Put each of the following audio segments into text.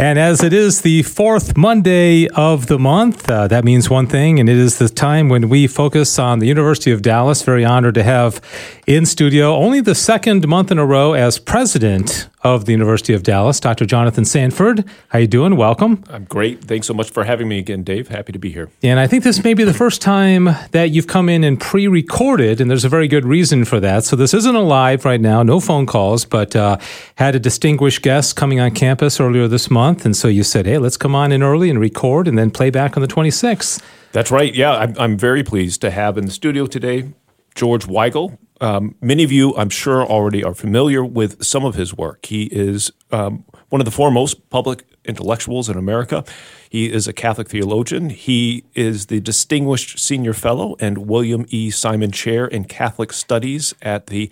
And as it is the fourth Monday of the month, uh, that means one thing, and it is the time when we focus on the University of Dallas. Very honored to have in studio only the second month in a row as president of the University of Dallas, Dr. Jonathan Sanford. How you doing? Welcome. I'm great. Thanks so much for having me again, Dave. Happy to be here. And I think this may be the first time that you've come in and pre-recorded, and there's a very good reason for that. So this isn't a live right now, no phone calls, but uh, had a distinguished guest coming on campus earlier this month, and so you said, "Hey, let's come on in early and record, and then play back on the 26th." That's right. Yeah, I'm, I'm very pleased to have in the studio today George Weigel, um, many of you, I'm sure, already are familiar with some of his work. He is um, one of the foremost public intellectuals in America. He is a Catholic theologian. He is the Distinguished Senior Fellow and William E. Simon Chair in Catholic Studies at the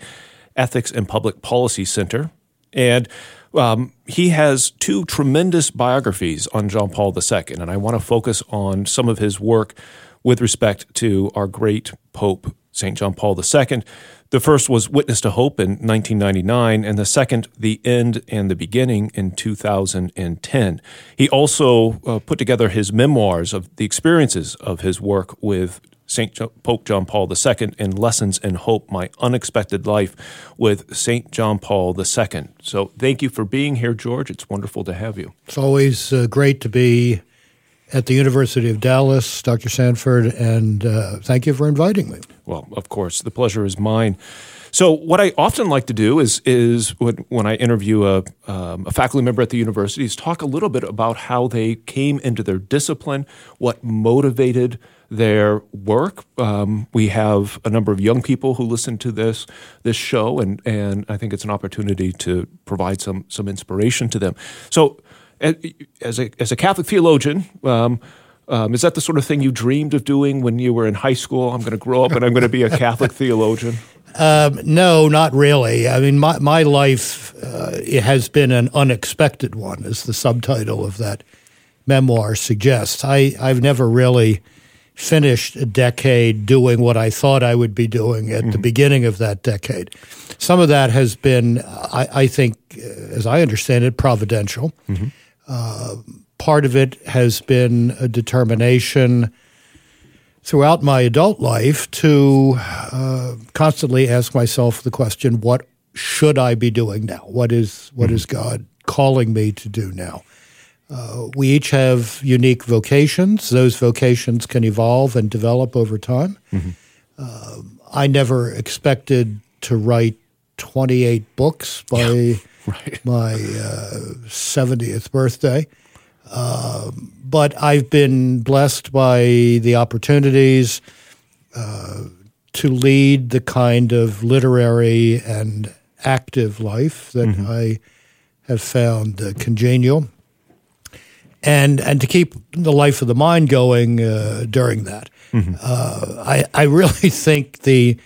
Ethics and Public Policy Center. And um, he has two tremendous biographies on John Paul II, and I want to focus on some of his work with respect to our great Pope, St. John Paul II. The first was Witness to Hope in 1999, and the second, The End and the Beginning in 2010. He also uh, put together his memoirs of the experiences of his work with St. Jo- Pope John Paul II and Lessons in Hope My Unexpected Life with St. John Paul II. So thank you for being here, George. It's wonderful to have you. It's always uh, great to be at the University of Dallas, Dr. Sanford, and uh, thank you for inviting me. Well, of course, the pleasure is mine. So, what I often like to do is is when, when I interview a, um, a faculty member at the university is talk a little bit about how they came into their discipline, what motivated their work. Um, we have a number of young people who listen to this this show, and and I think it's an opportunity to provide some some inspiration to them. So, as a as a Catholic theologian. Um, um, is that the sort of thing you dreamed of doing when you were in high school? I'm going to grow up and I'm going to be a Catholic theologian. Um, no, not really. I mean, my my life uh, it has been an unexpected one, as the subtitle of that memoir suggests. I I've never really finished a decade doing what I thought I would be doing at mm-hmm. the beginning of that decade. Some of that has been, I, I think, as I understand it, providential. Mm-hmm. Uh, part of it has been a determination throughout my adult life to uh, constantly ask myself the question what should I be doing now? What is, what mm-hmm. is God calling me to do now? Uh, we each have unique vocations. Those vocations can evolve and develop over time. Mm-hmm. Uh, I never expected to write 28 books by right. my uh, 70th birthday. Um, but I've been blessed by the opportunities uh, to lead the kind of literary and active life that mm-hmm. I have found uh, congenial, and and to keep the life of the mind going uh, during that. Mm-hmm. Uh, I I really think the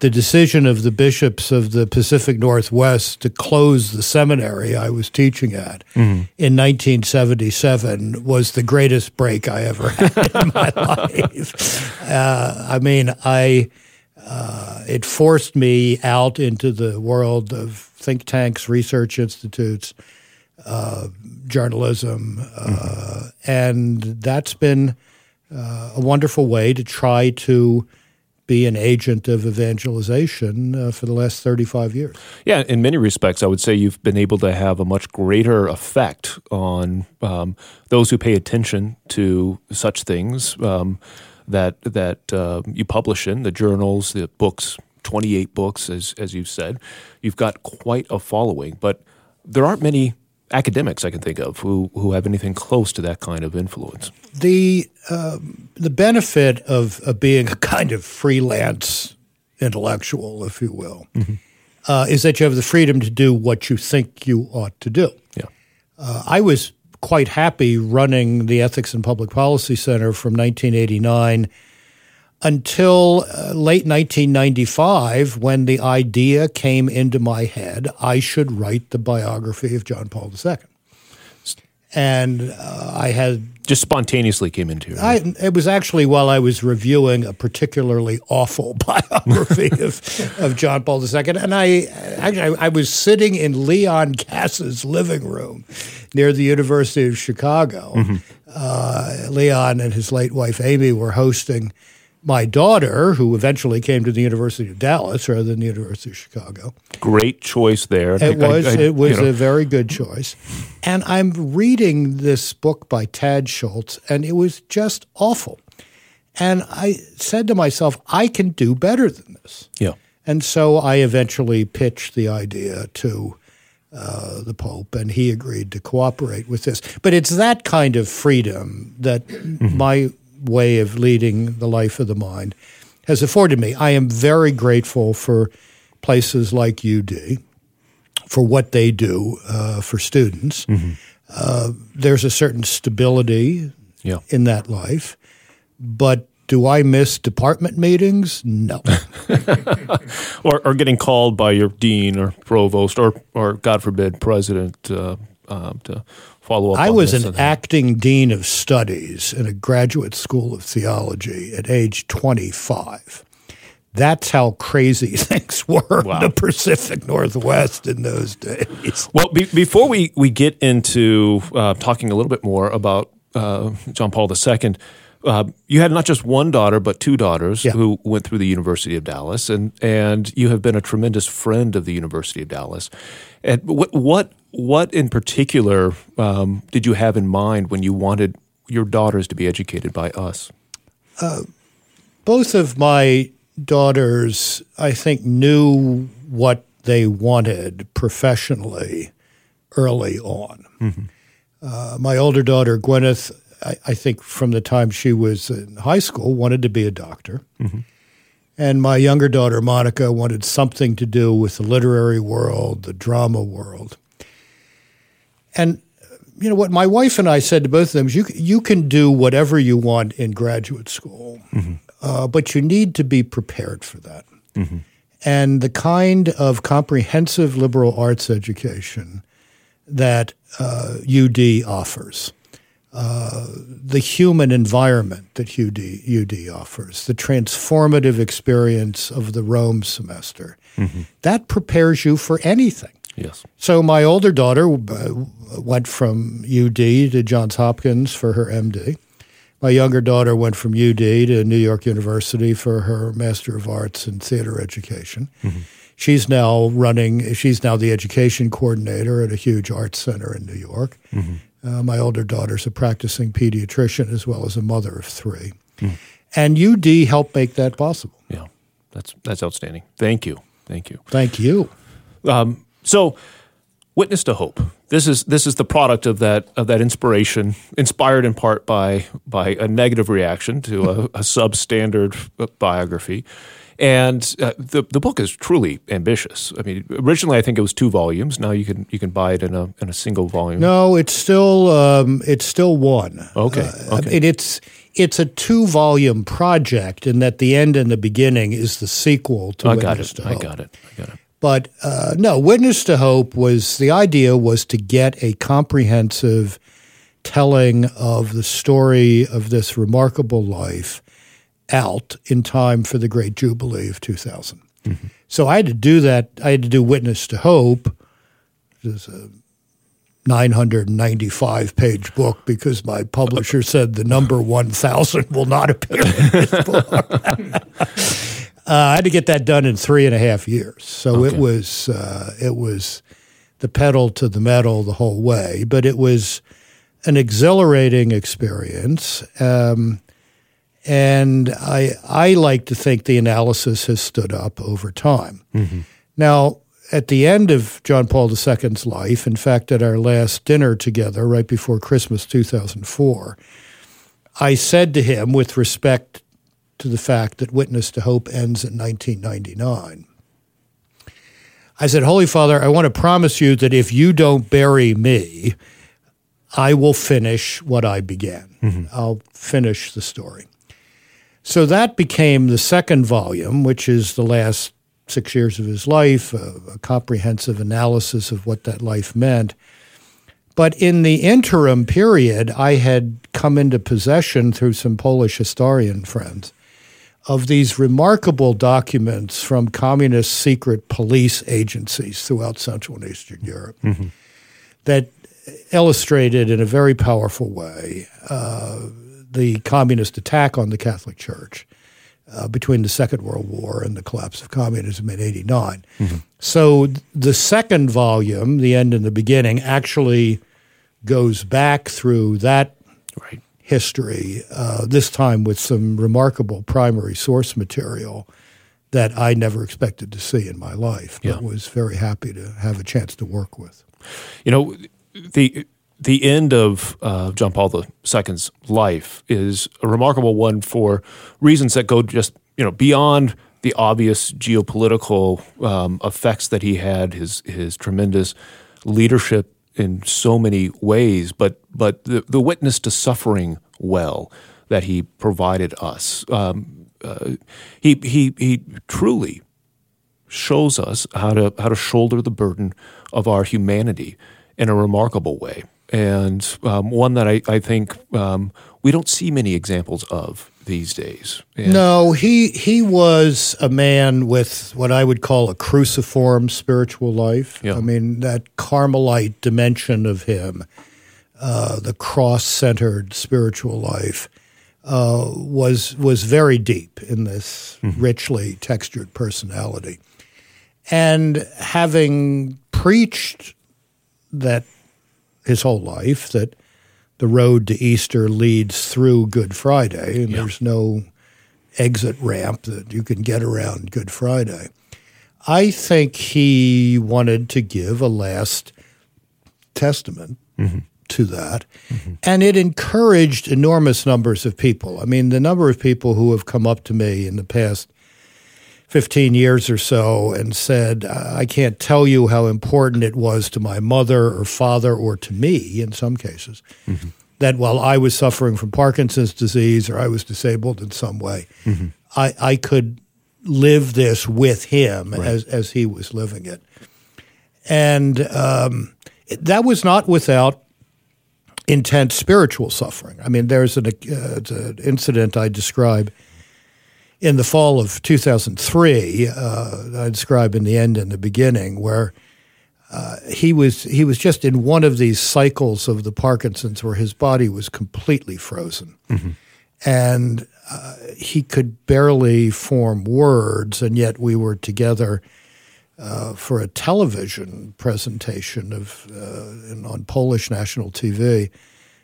the decision of the bishops of the Pacific Northwest to close the seminary I was teaching at mm-hmm. in 1977 was the greatest break I ever had in my life. Uh, I mean, I uh, it forced me out into the world of think tanks, research institutes, uh, journalism, mm-hmm. and that's been uh, a wonderful way to try to be an agent of evangelization uh, for the last 35 years. Yeah, in many respects, I would say you've been able to have a much greater effect on um, those who pay attention to such things um, that that uh, you publish in the journals, the books, 28 books, as as you've said. You've got quite a following, but there aren't many academics I can think of who who have anything close to that kind of influence. The uh, the benefit of, of being a kind of freelance intellectual, if you will, mm-hmm. uh, is that you have the freedom to do what you think you ought to do. Yeah, uh, I was quite happy running the Ethics and Public Policy Center from 1989 until uh, late 1995 when the idea came into my head I should write the biography of John Paul II. And uh, I had just spontaneously came into your I, it was actually while I was reviewing a particularly awful biography of, of John Paul II, and I actually I was sitting in Leon Kass's living room near the University of Chicago. Mm-hmm. Uh, Leon and his late wife Amy were hosting my daughter, who eventually came to the University of Dallas rather than the University of Chicago. Great choice there. It was I- I- it was you know, a very good choice. And I'm reading this book by Tad Szulc, and it was just awful. And I said to myself, I can do better than this. yeah. And so I eventually pitched the idea to uh, the Pope, and he agreed to cooperate with this. But it's that kind of freedom that my way of leading the life of the mind has afforded me. I am very grateful for places like UD, for what they do uh, for students. Uh, there's a certain stability Yeah. in that life, but do I miss department meetings? No. Or, or getting called by your dean or provost or, or God forbid, president uh, um, to follow up I was an acting dean of studies in a graduate school of theology at age 25. That's how crazy things were in the Pacific Northwest in those days. Well, be, before we, we get into uh, talking a little bit more about uh, John Paul II, uh, you had not just one daughter, but two daughters Yeah. who went through the University of Dallas, and, and you have been a tremendous friend of the University of Dallas. And what what what in particular um, did you have in mind when you wanted your daughters to be educated by us? Both of my daughters, I think, knew what they wanted professionally early on. Uh, my older daughter, Gwyneth, I, I think from the time she was in high school, wanted to be a doctor. And my younger daughter, Monica, wanted something to do with the literary world, the drama world. And you know what my wife and I said to both of them is you, you can do whatever you want in graduate school, uh, but you need to be prepared for that. And the kind of comprehensive liberal arts education that uh, UD offers, uh, the human environment that UD, UD offers, the transformative experience of the Rome semester, that prepares you for anything. Yes. So my older daughter uh, went from UD to Johns Hopkins for her MD. My younger daughter went from UD to New York University for her Master of Arts in Theater Education. She's now running, she's now the education coordinator at a huge arts center in New York. Uh, my older daughter's a practicing pediatrician as well as a mother of three. And UD helped make that possible. Yeah. That's that's outstanding. Thank you. Thank you. Thank you. Um, so, witness to hope. This is this is the product of that of that inspiration, inspired in part by by a negative reaction to a, a substandard biography. And uh, the the book is truly ambitious. I mean, originally I think it was two volumes. Now you can you can buy it in a in a single volume. No, it's still um, it's still one. Okay, Uh, okay. it's it's a two volume project, in that the end and the beginning is the sequel to I got it. to I got it. I got it. But uh, no, Witness to Hope was the idea was to get a comprehensive telling of the story of this remarkable life out in time for the Great Jubilee of 2000. So I had to do that. I had to do Witness to Hope. It was a 995 page book because my publisher said the number 1000 will not appear in this book. uh, I had to get that done in three and a half years. So it was uh, it was the pedal to the metal the whole way, but it was an exhilarating experience. Um, and I I like to think the analysis has stood up over time. Now, at the end of John Paul II's life, in fact, at our last dinner together right before Christmas 2004, I said to him, with respect to the fact that Witness to Hope ends in 1999, I said, Holy Father, I want to promise you that if you don't bury me, I will finish what I began. Mm-hmm. I'll finish the story. So that became the second volume, which is the last six years of his life, a, a comprehensive analysis of what that life meant. But in the interim period, I had come into possession through some Polish historian friends of these remarkable documents from communist secret police agencies throughout Central and Eastern Europe mm-hmm. that illustrated in a very powerful way uh, the communist attack on the Catholic Church uh, between the Second World War and the collapse of communism in 89. Mm-hmm. So the second volume, The End and the Beginning, actually goes back through that. History, uh, this time with some remarkable primary source material that I never expected to see in my life, but yeah. was very happy to have a chance to work with. You know, the the end of uh, John Paul II's life is a remarkable one for reasons that go just you know beyond the obvious geopolitical um, effects that he had, his his tremendous leadership in so many ways, but but the, the witness to suffering well that he provided us. Um, uh, he he he truly shows us how to how to shoulder the burden of our humanity in a remarkable way and um, one that I, I think um, we don't see many examples of these days. And no, he he was a man with what I would call a cruciform spiritual life. Yeah. I mean that Carmelite dimension of him, uh, the cross-centered spiritual life, uh, was was very deep in this mm-hmm. richly textured personality, and having preached that his whole life that the road to Easter leads through Good Friday, and yeah. there's no exit ramp that you can get around Good Friday. I think he wanted to give a last testament mm-hmm. to that, mm-hmm. and it encouraged enormous numbers of people. I mean, the number of people who have come up to me in the past 15 years or so and said, I can't tell you how important it was to my mother or father or to me in some cases mm-hmm. that while I was suffering from Parkinson's disease or I was disabled in some way, mm-hmm. I, I could live this with him right. as, as he was living it. And um, that was not without intense spiritual suffering. I mean, there's an, uh, an incident I describe – in the fall of 2003, uh, I describe in the end and the beginning, where uh, he was he was just in one of these cycles of the Parkinson's where his body was completely frozen, mm-hmm. and uh, he could barely form words, and yet we were together. Uh, for a television presentation of uh, on Polish national TV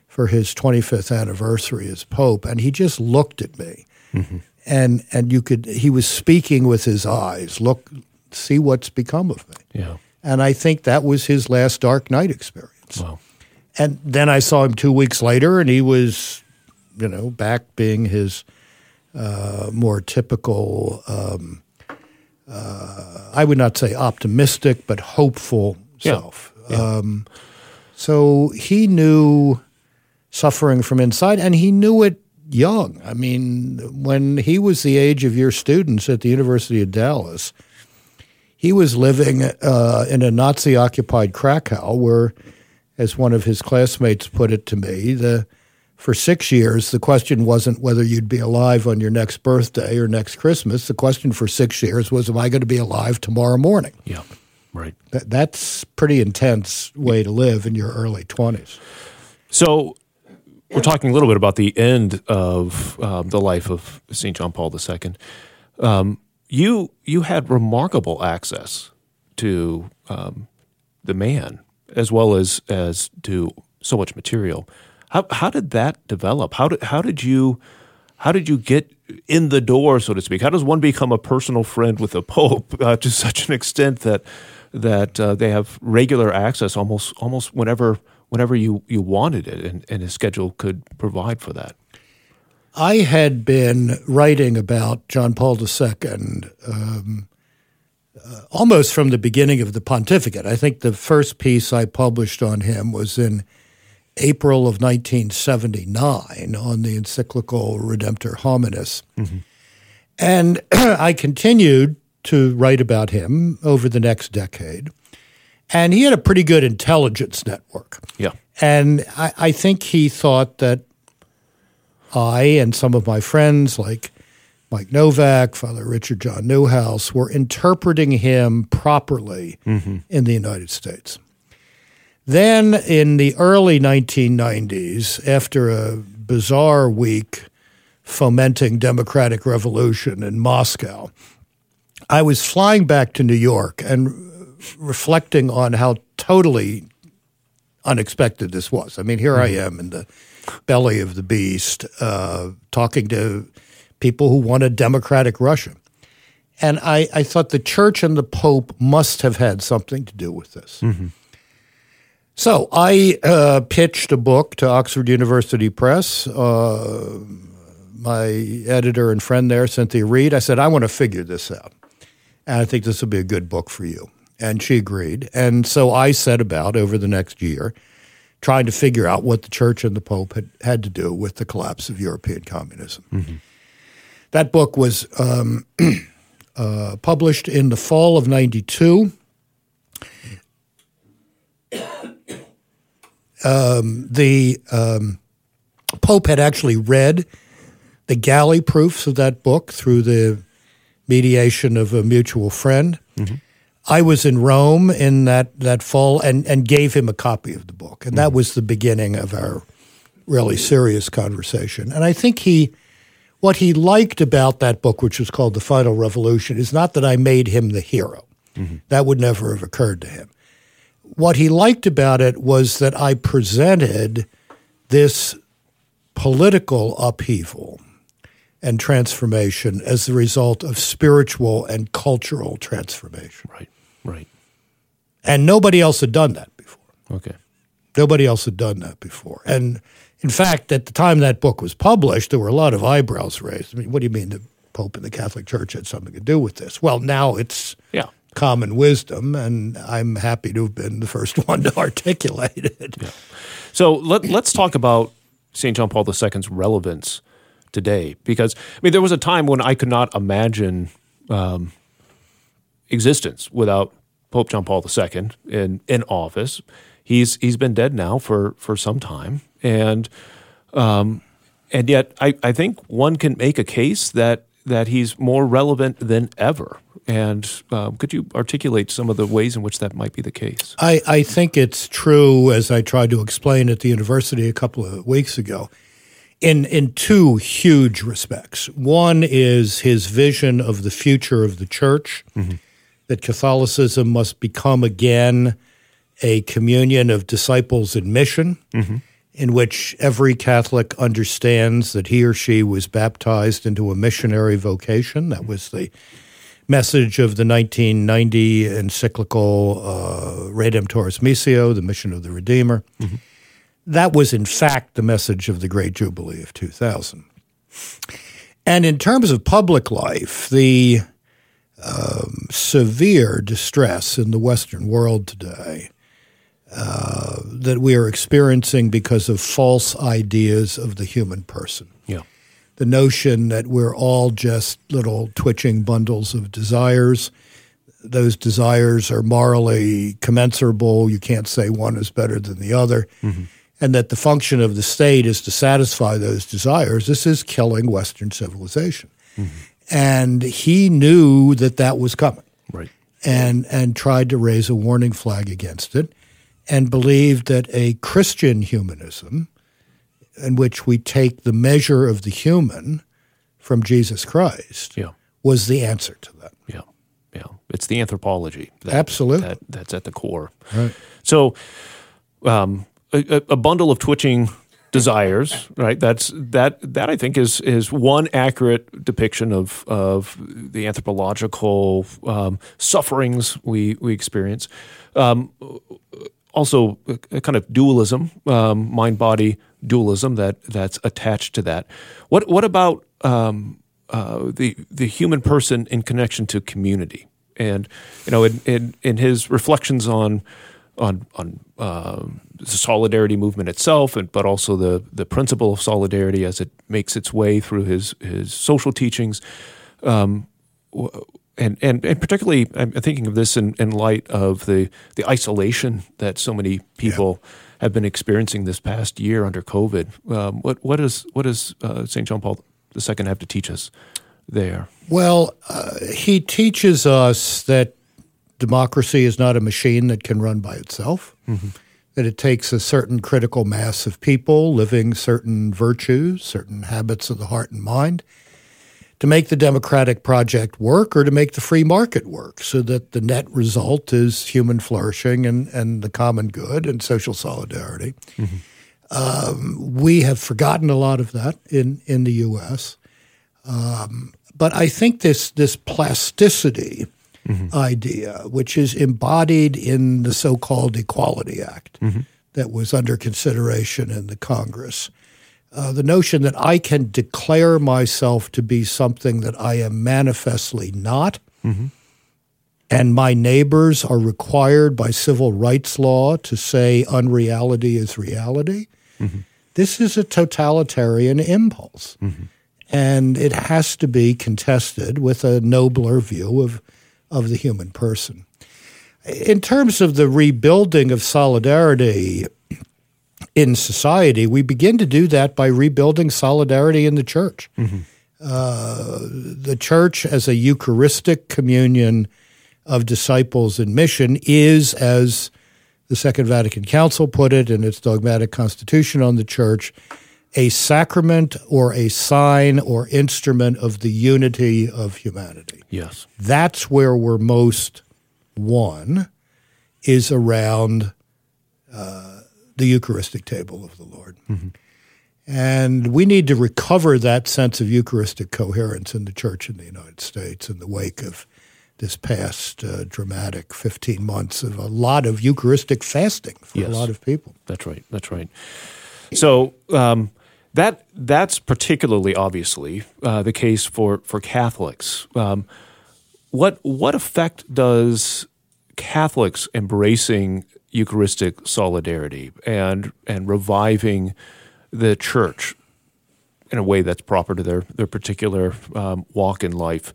for his 25th anniversary as Pope, and he just looked at me, mm-hmm and and you could he was speaking with his eyes. Look, see what's become of me. Yeah. And I think that was his last dark night experience. Wow. And then I saw him two weeks later, and he was, you know, back being his uh, more typical. Um, uh, I would not say optimistic, but hopeful yeah. self. Yeah. Um, so he knew suffering from inside, and he knew it young. I mean, when he was the age of your students at the University of Dallas, he was living uh, in a Nazi occupied Krakow where, as one of his classmates put it to me, the for six years, the question wasn't whether you'd be alive on your next birthday or next Christmas. The question for six years was, am I going to be alive tomorrow morning? Yeah, right. That, that's pretty intense way to live in your early 20s. So we're talking a little bit about the end of um, the life of St. John Paul II. Um, you you had remarkable access to um, the man as well as as to so much material. How how did that develop? How did how did you how did you get in the door, so to speak? How does one become a personal friend with a pope uh, to such an extent that that uh, they have regular access almost almost whenever whenever you, you wanted it, and, and his schedule could provide for that. I had been writing about John Paul II um, uh, almost from the beginning of the pontificate. I think the first piece I published on him was in April of 1979 on the encyclical Redemptor Hominis. Mm-hmm. And I continued to write about him over the next decade. And he had a pretty good intelligence network. Yeah. And I, I think he thought that I and some of my friends, like Mike Novak, Father Richard John Neuhaus, were interpreting him properly Mm-hmm. in the United States. Then in the early 1990s, after a bizarre week fomenting democratic revolution in Moscow, I was flying back to New York and reflecting on how totally unexpected this was. I mean, here I am in the belly of the beast, uh, talking to people who want a democratic Russia. And I, I thought the church and the Pope must have had something to do with this. So I uh, pitched a book to Oxford University Press. Uh, my editor and friend there, Cynthia Read, I said, I want to figure this out. And I think this will be a good book for you. And she agreed. And so I set about over the next year trying to figure out what the church and the Pope had, had to do with the collapse of European communism. That book was um, uh, published in the fall of 92. Um, the um, Pope had actually read the galley proofs of that book through the mediation of a mutual friend. I was in Rome in that, that fall and, and gave him a copy of the book. And that mm. was the beginning of our really serious conversation. And I think he, what he liked about that book, which was called The Final Revolution, is not that I made him the hero. Mm-hmm. That would never have occurred to him. What he liked about it was that I presented this political upheaval and transformation as the result of spiritual and cultural transformation. Right. Right. And nobody else had done that before. Okay. Nobody else had done that before. And in fact, at the time that book was published, there were a lot of eyebrows raised. I mean, what do you mean the Pope and the Catholic Church had something to do with this? Well, now it's Yeah. common wisdom, and I'm happy to have been the first one to articulate it. So let, let's talk about St. John Paul II's relevance today, because I mean, there was a time when I could not imagine um, existence without Pope John Paul II in in office. He's he's been dead now for for some time, and um, and yet I, I think one can make a case that that he's more relevant than ever. And um, could you articulate some of the ways in which that might be the case? I, I think it's true, as I tried to explain at the university a couple of weeks ago, in, in two huge respects. One is his vision of the future of the church, that Catholicism must become again a communion of disciples in mission, in which every Catholic understands that he or she was baptized into a missionary vocation. That was the message of the 1990 encyclical uh, Redemptoris Missio, the mission of the Redeemer. That was, in fact, the message of the Great Jubilee of 2000. And in terms of public life, the um, severe distress in the Western world today uh, that we are experiencing because of false ideas of the human person Yeah. the notion that we're all just little twitching bundles of desires. Those desires are morally commensurable. You can't say one is better than the other. And that the function of the state is to satisfy those desires. This is killing Western civilization. And he knew that that was coming Right. and and tried to raise a warning flag against it, and believed that a Christian humanism, in which we take the measure of the human from Jesus Christ, Yeah. was the answer to that. Yeah, yeah. It's the anthropology. That, Absolutely. That, that's at the core. Right. So, um, a, a- a bundle of twitching desires, right? That's that. That I think is is one accurate depiction of of the anthropological um, sufferings we we experience. Um, also, a, kind of dualism, um, mind body dualism that that's attached to that. What what about um, uh, the the human person in connection to community? And you know, in in, in his reflections on on on uh, the solidarity movement itself, and but also the the principle of solidarity as it makes its way through his his social teachings. Um, and, and, and particularly, I'm thinking of this in, in light of the, the isolation that so many people have been experiencing this past year under COVID. Um, what what is what does uh, St. John Paul II have to teach us there? Well, uh, he teaches us that democracy is not a machine that can run by itself. Mm-hmm. That it takes a certain critical mass of people living certain virtues, certain habits of the heart and mind, to make the democratic project work or to make the free market work so that the net result is human flourishing and, and the common good and social solidarity. Mm-hmm. Um, we have forgotten a lot of that in, in the U.S. Um, but I think this, this plasticity mm-hmm. idea, which is embodied in the so called Equality Act mm-hmm. that was under consideration in the Congress, uh, the notion that I can declare myself to be something that I am manifestly not, mm-hmm. and my neighbors are required by civil rights law to say unreality is reality. Mm-hmm. This is a totalitarian impulse. Mm-hmm. And it has to be contested with a nobler view of, of the human person. In terms of the rebuilding of solidarity, in society, we begin to do that by rebuilding solidarity in the church. Mm-hmm. Uh, the church, as a Eucharistic communion of disciples in mission, is, as the Second Vatican Council put it in its dogmatic constitution on the church, a sacrament or a sign or instrument of the unity of humanity. Yes. That's where we're most one, is around. Uh, the Eucharistic table of the Lord. Mm-hmm. And we need to recover that sense of Eucharistic coherence in the church in the United States in the wake of this past uh, dramatic 15 months of a lot of Eucharistic fasting for yes. a lot of people. That's right. That's right. So um, that that's particularly obviously uh, the case for for Catholics. Um, what what effect does Catholics embracing Eucharistic solidarity and and reviving the church in a way that's proper to their their particular um, walk in life.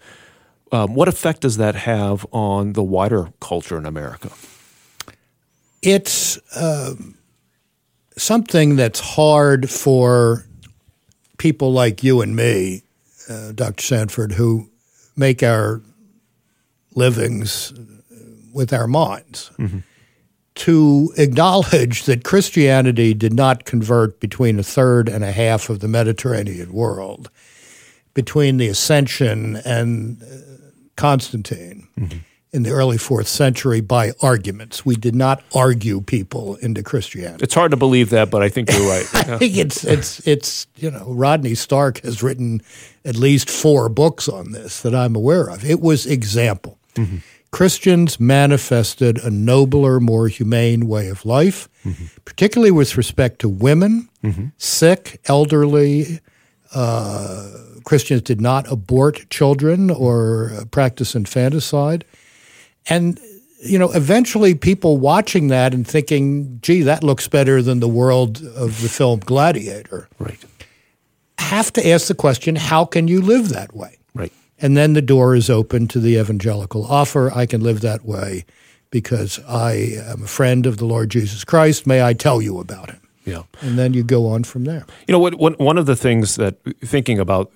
Um, what effect does that have on the wider culture in America? It's uh, something that's hard for people like you and me, uh, Dr. Sanford, who make our livings with our minds. Mm-hmm to acknowledge that Christianity did not convert between a third and a half of the Mediterranean world, between the Ascension and uh, Constantine mm-hmm. In the early fourth century by arguments. We did not argue people into Christianity. It's hard to believe that, but I think you're right. I think it's it's it's you know Rodney Stark has written at least four books on this that I'm aware of. It was example. Mm-hmm. Christians manifested a nobler, more humane way of life, mm-hmm. particularly with respect to women, mm-hmm. sick, elderly. Uh, Christians did not abort children or uh, practice infanticide. And, you know, eventually people watching that and thinking, gee, that looks better than the world of the film Gladiator. Right. Have to ask the question how can you live that way? Right. And then the door is open to the evangelical offer. I can live that way because I am a friend of the Lord Jesus Christ. May I tell you about him? Yeah. And then you go on from there. You know, what, one of the things that thinking about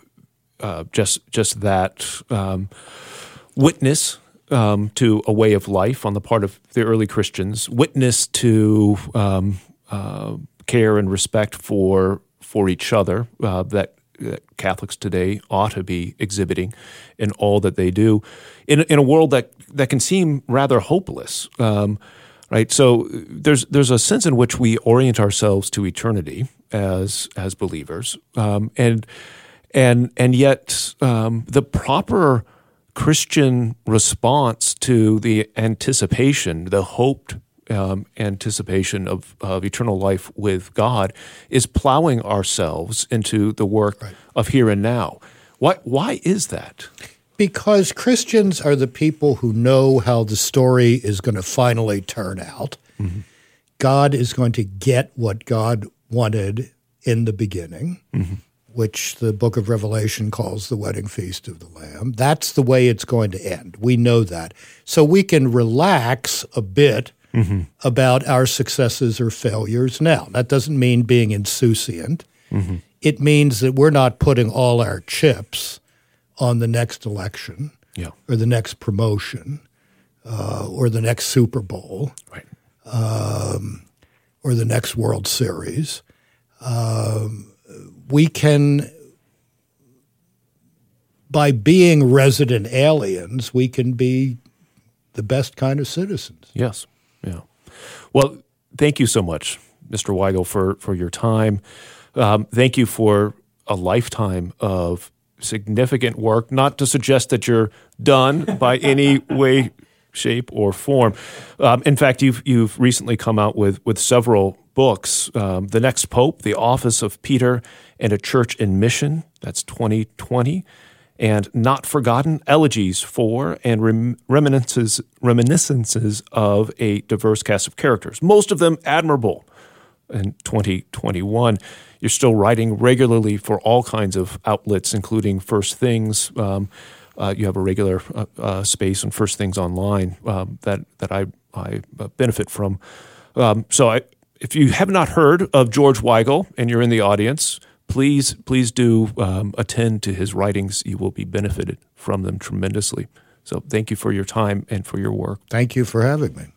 uh, just just that um, witness um, to a way of life on the part of the early Christians, witness to um, uh, care and respect for for each other uh, that that Catholics today ought to be exhibiting in all that they do, in in a world that that can seem rather hopeless. Um, right. So there's there's a sense in which we orient ourselves to eternity as as believers, um, and and and yet um, the proper Christian response to the anticipation, the hoped um, anticipation of, of eternal life with God is plowing ourselves into the work right. of here and now. Why, why is that? Because Christians are the people who know how the story is going to finally turn out. Mm-hmm. God is going to get what God wanted in the beginning, mm-hmm. Which the book of Revelation calls the wedding feast of the Lamb. That's the way it's going to end. We know that. So we can relax a bit mm-hmm. about our successes or failures now. That doesn't mean being insouciant. Mm-hmm. It means that we're not putting all our chips on the next election yeah. or the next promotion uh, or the next Super Bowl right. um, or the next World Series. Um, we can, by being resident aliens, we can be the best kind of citizens. Yes. Yeah. Well, thank you so much, Mr. Weigel, for, for your time. Um, thank you for a lifetime of significant work, not to suggest that you're done by any way, shape, or form. Um, in fact, you've, you've recently come out with, with several books um, The Next Pope, The Office of Peter, and A Church in Mission. That's 2020 and Not Forgotten Elegies for and rem- reminiscences, reminiscences of a diverse cast of characters, most of them admirable. In 2021, you're still writing regularly for all kinds of outlets, including First Things. Um, uh, you have a regular uh, uh, space on First Things Online um, that that I I uh, benefit from. Um, so, I, if you have not heard of George Weigel and you're in the audience, please please do um, attend to his writings. You will be benefited from them tremendously. So thank you for your time and for your work. Thank you for having me.